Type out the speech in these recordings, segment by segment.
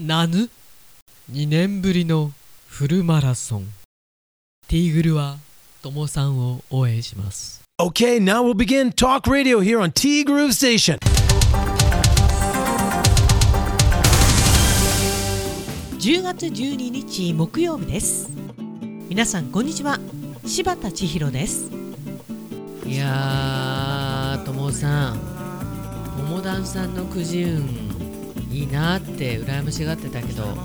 なぬ？2年ぶりのフルマラソン。ティーグルはともさんを応援します。Okay, now we'll begin talk radio here on T Groove Station. 10月12日木曜日です。皆さんこんにちは。柴田千尋です。いやーともさん。桃団さんのくじ運いいなって羨ましがってたけど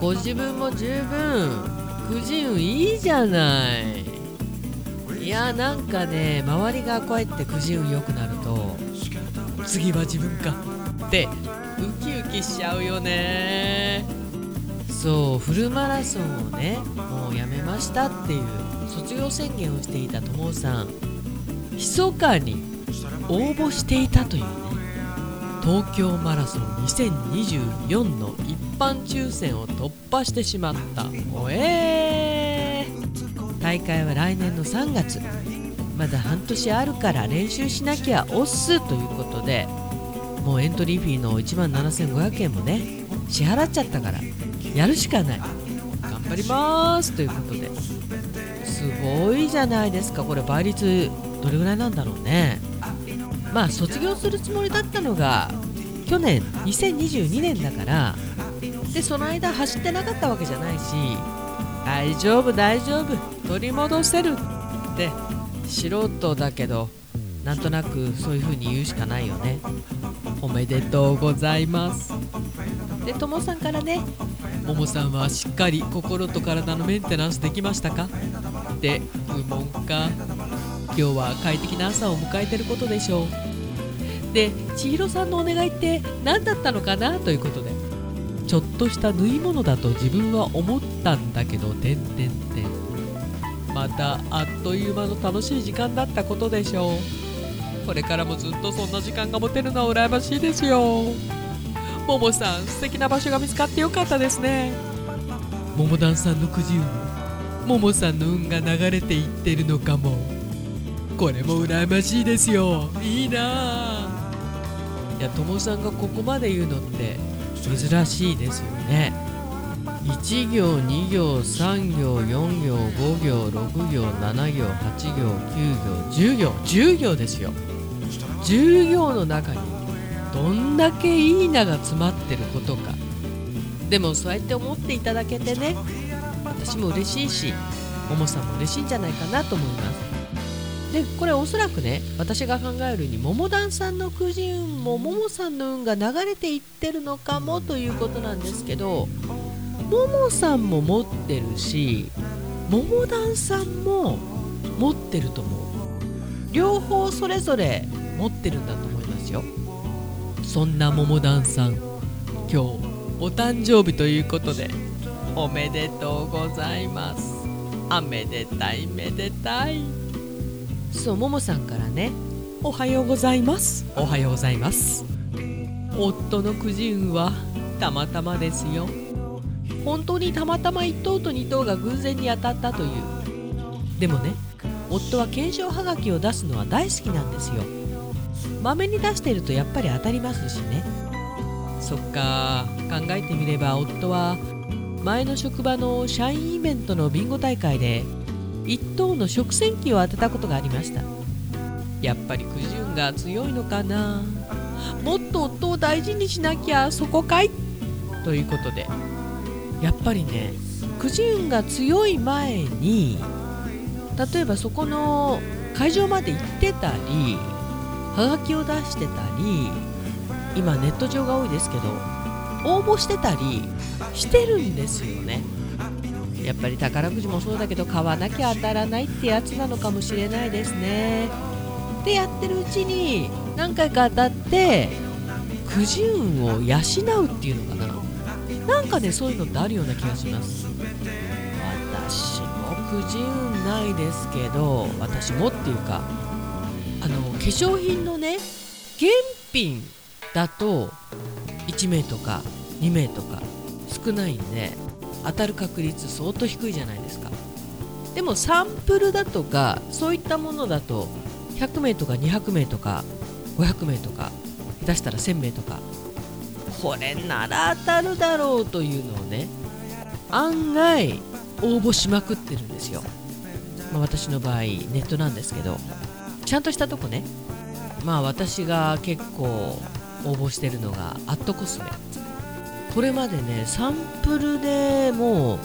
ご自分も十分くじ運いいじゃない。いやなんかね周りがこうやってくじ運良くなると次は自分かってウキウキしちゃうよね。そうフルマラソンをねもうやめましたっていう卒業宣言をしていたともさん密かに応募していたというね。東京マラソン2024の一般抽選を突破してしまった。おえー。大会は来年の3月。まだ半年あるから練習しなきゃおっすということでもうエントリーフィーの1万7500円もね支払っちゃったからやるしかない。頑張りますということで。すごいじゃないですか。これ倍率どれぐらいなんだろうね。まあ卒業するつもりだったのが去年2022年だからでその間走ってなかったわけじゃないし大丈夫大丈夫取り戻せるって素人だけどなんとなくそういう風に言うしかないよね。おめでとうございます。でともさんからねももさんはしっかり心と体のメンテナンスできましたか？って愚問か？今日は快適な朝を迎えてることでしょう。で千尋さんのお願いって何だったのかな？ということで。ちょっとした縫い物だと自分は思ったんだけどてんてんてん。またあっという間の楽しい時間だったことでしょう。これからもずっとそんな時間が持てるのは羨ましいですよ。ももさん素敵な場所が見つかってよかったですね。ももだんさんのくじ運。ももさんの運が流れていってるのかも。これも羨ましいですよ。いいなあ。いやともさんがここまで言うのって珍しいですよね。1行2行3行4行5行6行7行8行9行10行。10行ですよ。10行の中にどんだけいい名が詰まってることか。でもそうやって思っていただけてね私も嬉しいしももさんも嬉しいんじゃないかなと思います。でこれおそらくね私が考えるに桃団さんのくじ運もももさんの運が流れていってるのかもということなんですけどももさんも持ってるし桃団さんも持ってると思う。両方それぞれ持ってるんだと思いますよ。そんな桃団さん今日お誕生日ということでおめでとうございます。あめでたいめでたい。そうももさんからね。おはようございます。おはようございます。夫のくじ運はたまたまですよ。本当にたまたま1等と2等が偶然に当たったという。でもね夫は検証はがきを出すのは大好きなんですよ。まめに出してるとやっぱり当たりますしね。そっか考えてみれば夫は前の職場の社員イベントのビンゴ大会で1等の食洗機を当てたことがありました。やっぱりくじ運が強いのかな？もっと夫を大事にしなきゃそこかい？ということでやっぱりねくじ運が強い前に例えばそこの会場まで行ってたりはがきを出してたり今ネット上が多いですけど応募してたりしてるんですよね。やっぱり宝くじもそうだけど買わなきゃ当たらないってやつなのかもしれないですね。でやってるうちに何回か当たってくじ運を養うっていうのかな。なんかねそういうのってあるような気がします。私もくじ運ないですけど私もっていうかあの化粧品のね原品だと1名とか2名とか少ないんで当たる確率相当低いじゃないですか。でもサンプルだとかそういったものだと100名とか200名とか500名とか出したら1000名とかこれなら当たるだろうというのをね案外応募しまくってるんですよ、まあ、私の場合ネットなんですけどちゃんとしたとこね。まあ私が結構応募してるのがアットコスメ。これまでねサンプルでもう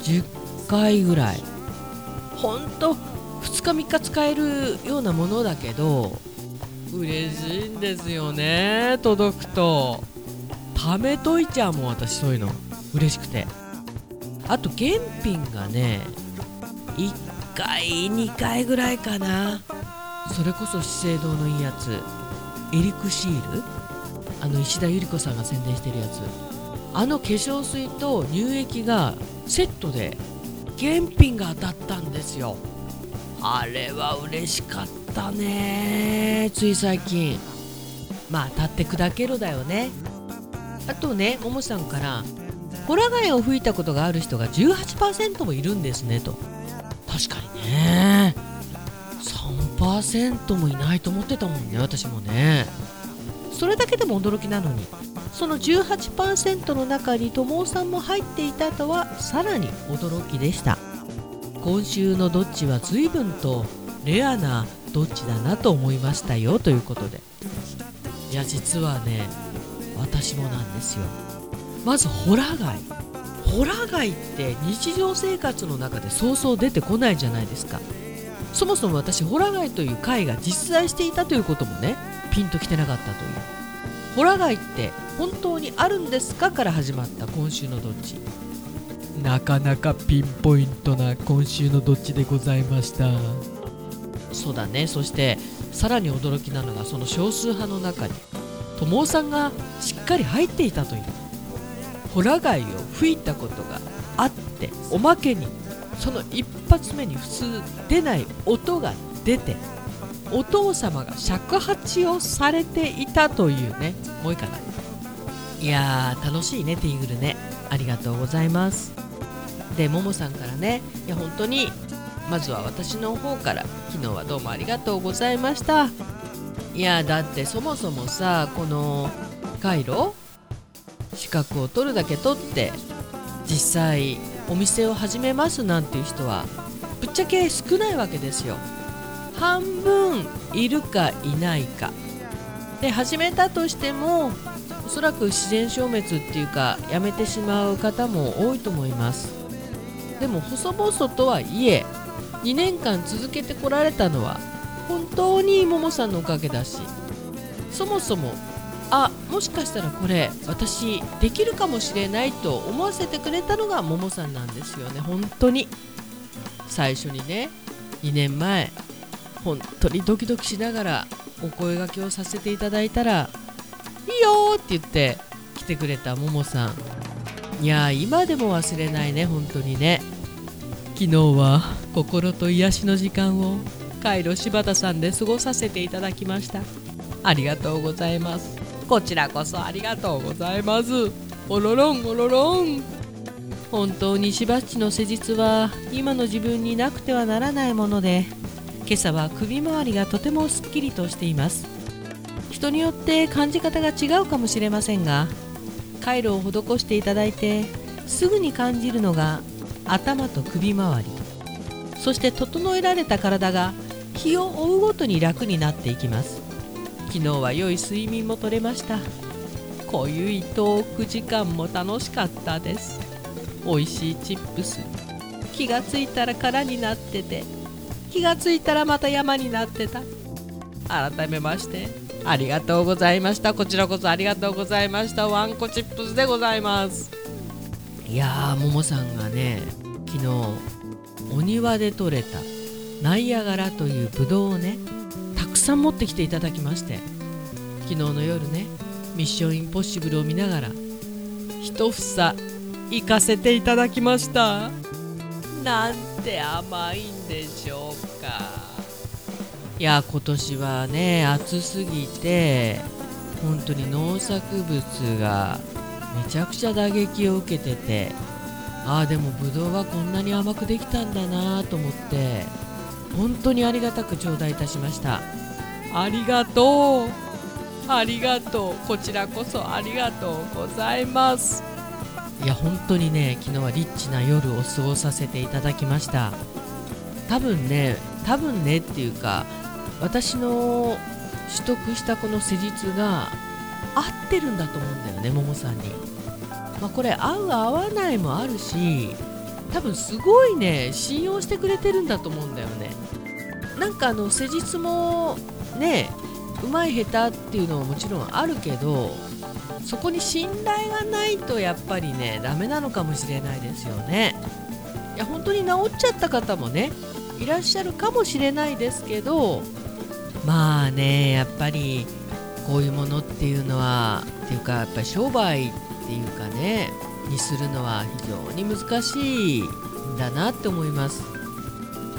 10回ぐらいほんと2日3日使えるようなものだけど嬉しいんですよね届くと。貯めといちゃうもん私そういうの嬉しくて。あと原品がね1回2回ぐらいかな。それこそ資生堂のいいやつ。エリクシール。あの石田ゆり子さんが宣伝してるやつ。あの化粧水と乳液がセットで原品が当たったんですよ。あれは嬉しかったね。つい最近。まあ立って砕けろだよね。あとねももさんからホラ貝を吹いたことがある人が18%もいるんですねと。確かにね。3%もいないと思ってたもんね私もね。それだけでも驚きなのに。その18%の中に友尾さんも入っていたとはさらに驚きでした。今週のどっちは随分とレアなどっちだなと思いましたよということで。いや実はね私もなんですよ。まずホラ貝ホラ貝って日常生活の中でそうそう出てこないじゃないですか。そもそも私ホラ貝という貝が実在していたということもねピンときてなかったという。ホラ貝って本当にあるんですかから始まった今週のどっち。なかなかピンポイントな今週のどっちでございました。そうだね。そしてさらに驚きなのがその少数派の中に友さんがしっかり入っていたというホラ貝を吹いたことがあっておまけにその一発目に普通出ない音が出てお父様が尺八をされていたというね。もういいかないやー楽しいねティーグルね。ありがとうございます。でももさんからね。いや本当にまずは私の方から昨日はどうもありがとうございました。いやだってそもそもさこのカイロ資格を取るだけ取って実際お店を始めますなんていう人はぶっちゃけ少ないわけですよ。半分いるかいないか。で始めたとしてもおそらく自然消滅っていうかやめてしまう方も多いと思います。でも細々とはいえ2年間続けてこられたのは本当にももさんのおかげだしそもそもあもしかしたらこれ私できるかもしれないと思わせてくれたのがももさんなんですよね。本当に。最初にね2年前本当にドキドキしながらお声がけをさせていただいたら「いいよ!」って言って来てくれたももさん。いや今でも忘れないね本当にね。昨日は心と癒しの時間をカイロ柴田さんで過ごさせていただきました。ありがとうございます。こちらこそありがとうございます。おろろんおろろん。本当にしばっちの施術は今の自分になくてはならないもので今朝は首周りがとてもすっきりとしています。人によって感じ方が違うかもしれませんが回路を施していただいてすぐに感じるのが頭と首周り。そして整えられた体が日を追うごとに楽になっていきます。昨日は良い睡眠も取れました。濃ゆいトーク時間も楽しかったです。美味しいチップス。気がついたら空になってて気がついたらまた山になってた。改めましてありがとうございました。こちらこそありがとうございました。ワンコチップスでございます。いやーももさんがね昨日お庭で採れたナイアガラというブドウをねたくさん持ってきていただきまして昨日の夜ねミッションインポッシブルを見ながら一房行かせていただきました。なんて甘いんでしょうか。いや今年はね暑すぎて本当に農作物がめちゃくちゃ打撃を受けててああでもブドウはこんなに甘くできたんだなと思って本当にありがたく頂戴いたしました。ありがとう。ありがとう。こちらこそありがとうございますいや本当にね昨日はリッチな夜を過ごさせていただきました。多分ね多分ねっていうか私の取得したこの施術が合ってるんだと思うんだよねももさんに、まあ、これ合う合わないもあるし多分すごいね信用してくれてるんだと思うんだよね。なんかあの施術もねうまい下手っていうのはもちろんあるけどそこに信頼がないとやっぱりねダメなのかもしれないですよね。いや本当に治っちゃった方もねいらっしゃるかもしれないですけどまあねやっぱりこういうものっていうのはっていうかやっぱり商売っていうかねにするのは非常に難しいんだなって思います。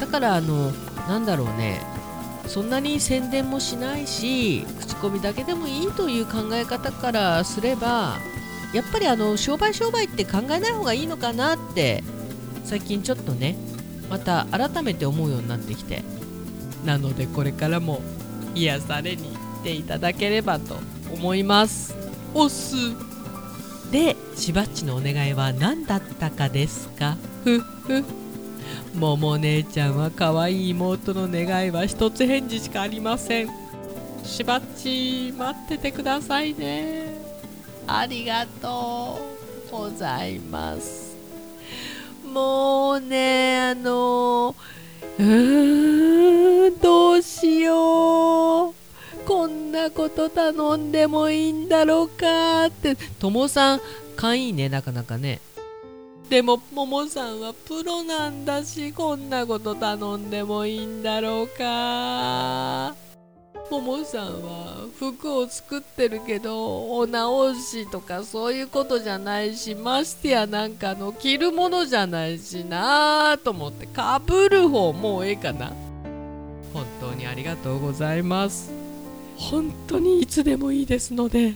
だからあのなんだろうねそんなに宣伝もしないし口コミだけでもいいという考え方からすればやっぱりあの商売商売って考えない方がいいのかなって最近ちょっとねまた改めて思うようになってきて。なのでこれからも癒されに行っていただければと思います。おす。でしばっちのお願いは何だったかですか？ふっふもも姉ちゃんは可愛い妹の願いは一つ返事しかありません。しばっち待っててくださいね。ありがとうございます。もうねあのうーんどうしよう。こんなこと頼んでもいいんだろうかって。ともさん勘いいねなかなかね。でもももさんはプロなんだしこんなこと頼んでもいいんだろうか。ももさんは服を作ってるけどお直しとかそういうことじゃないしましてやなんかの着るものじゃないしなぁと思ってかぶる方もうええかな。本当にありがとうございます。本当にいつでもいいですので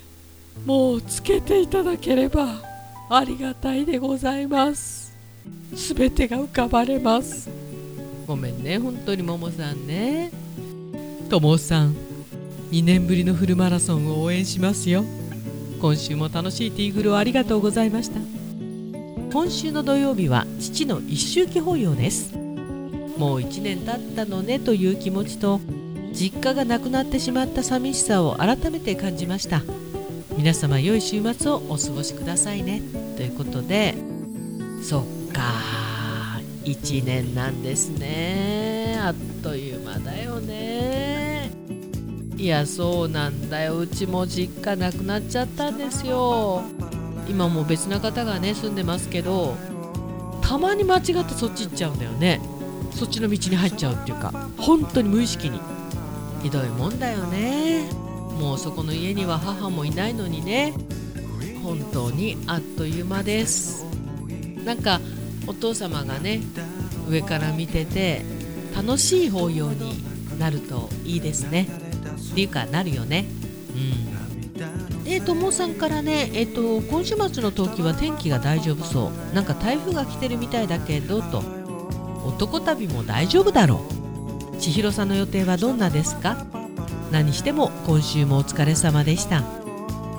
もうつけていただければ。ありがたいでございます。すべてが浮かばれます。ごめんね本当にももさんね。ともさん2年ぶりのフルマラソンを応援しますよ。今週も楽しいティーグルをありがとうございました。今週の土曜日は父の一周忌法要です。もう1年経ったのねという気持ちと実家がなくなってしまった寂しさを改めて感じました。皆様良い週末をお過ごしくださいね。ということでそっか1年なんですね。あっという間だよね。いやそうなんだよ。うちも実家なくなっちゃったんですよ。今も別な方がね住んでますけどたまに間違ってそっち行っちゃうんだよね。そっちの道に入っちゃうっていうか本当に無意識に。ひどいもんだよね。もうそこの家には母もいないのにね。本当にあっという間です。なんかお父様がね上から見てて楽しい法要になるといいですね。っていうかなるよね。うん。でともさんからねえっと今週末の冬季は天気が大丈夫そう。なんか台風が来てるみたいだけどと。男旅も大丈夫だろう。千尋さんの予定はどんなですか？何しても今週もお疲れ様でした。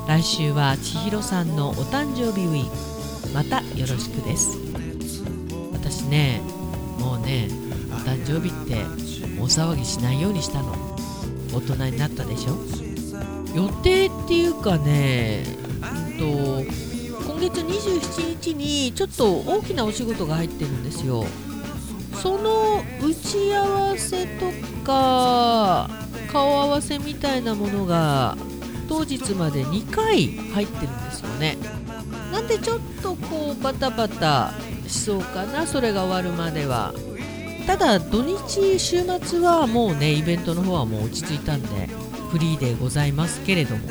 来週は千尋さんのお誕生日ウィーク。またよろしくです。私ねもうねお誕生日って大騒ぎしないようにしたの。大人になったでしょ。予定っていうかね、うんと、今月27日にちょっと大きなお仕事が入ってるんですよ。その打ち合わせとか顔合わせみたいなものが当日まで2回入ってるんですよね。なんでちょっとこうバタバタしそうかなそれが終わるまでは。ただ土日週末はもうねイベントの方はもう落ち着いたんでフリーでございますけれども。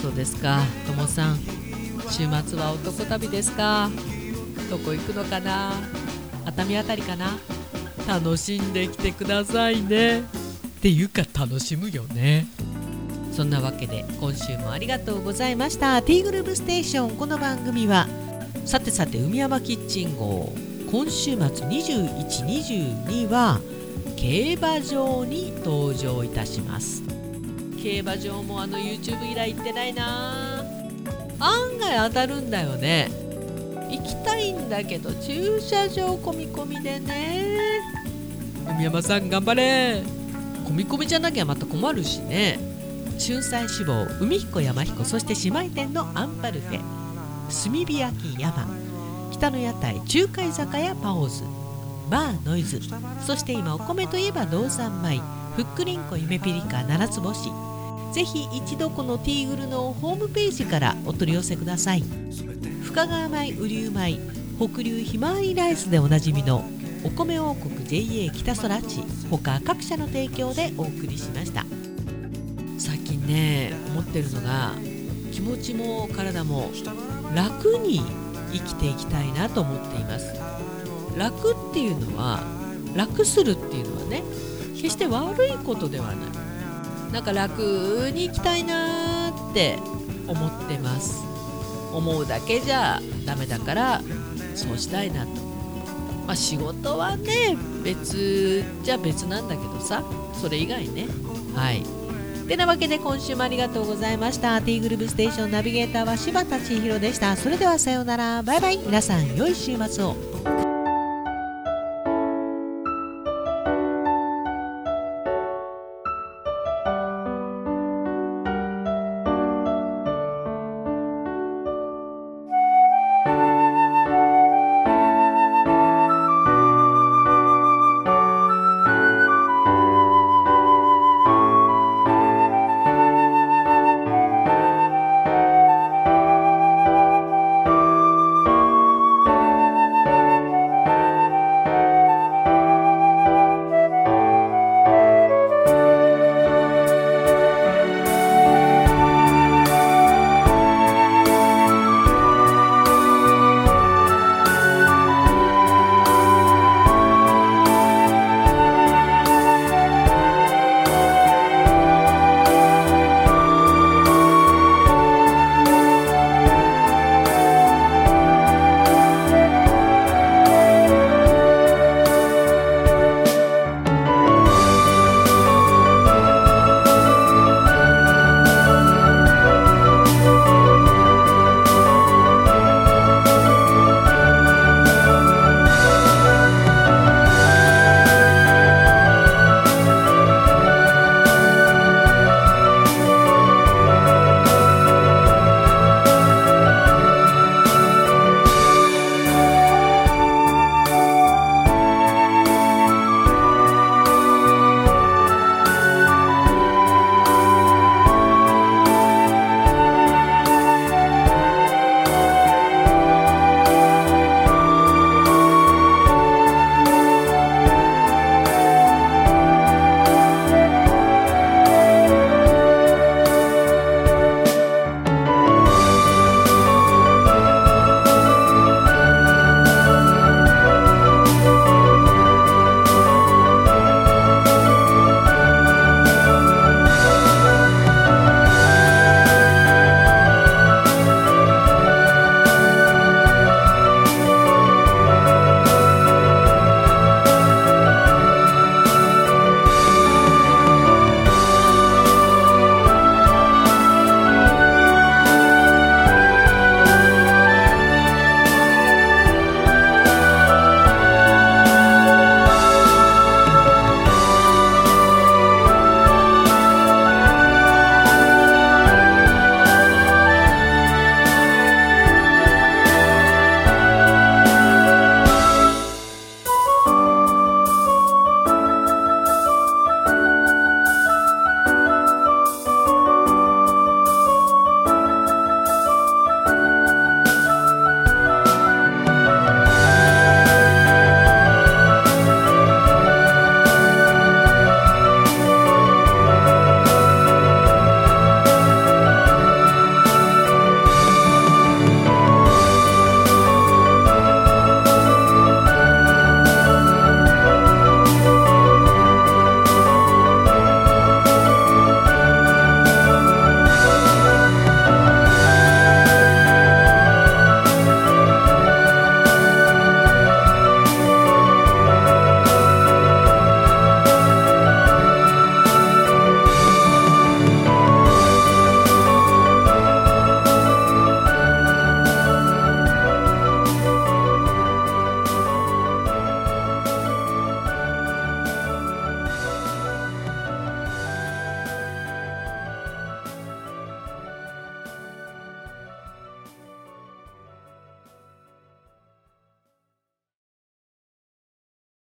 そうですかともさん。週末は男旅ですか？どこ行くのかな？熱海あたりかな？楽しんできてくださいね。っていうか楽しむよね。そんなわけで今週もありがとうございました。T グループステーション。この番組はさてさて海山キッチン号。今週末2122は競馬場に登場いたします。競馬場もあの YouTube 以来行ってないな。案外当たるんだよね。行きたいんだけど駐車場込み込みでね。海山さん頑張れ込み込みじゃなきゃまた困るしね。春菜志望海彦山彦そして姉妹店のアンパルフェ。炭火焼き山。北の屋台中華居酒屋パオーズ。バーノイズ。そして今お米といえば道産米。ふっくりんこ夢ピリカ七つ星。ぜひ一度このティーグルのホームページからお取り寄せください。深川米雨竜米北流ひまわりライスでおなじみのお米王国 JA 北空地他各社の提供でお送りしました。最近ね思ってるのが気持ちも体も楽に生きていきたいなと思っています。楽っていうのは楽するっていうのはね決して悪いことではない。なんか楽に生きたいなーって思ってます。思うだけじゃダメだからそうしたいなと。まあ仕事はね別じゃ別なんだけどさそれ以外ね。はい。てなわけで今週もありがとうございました。ティーグループステーションナビゲーターは柴田千尋でした。それではさようなら。バイバイ。皆さん良い週末を。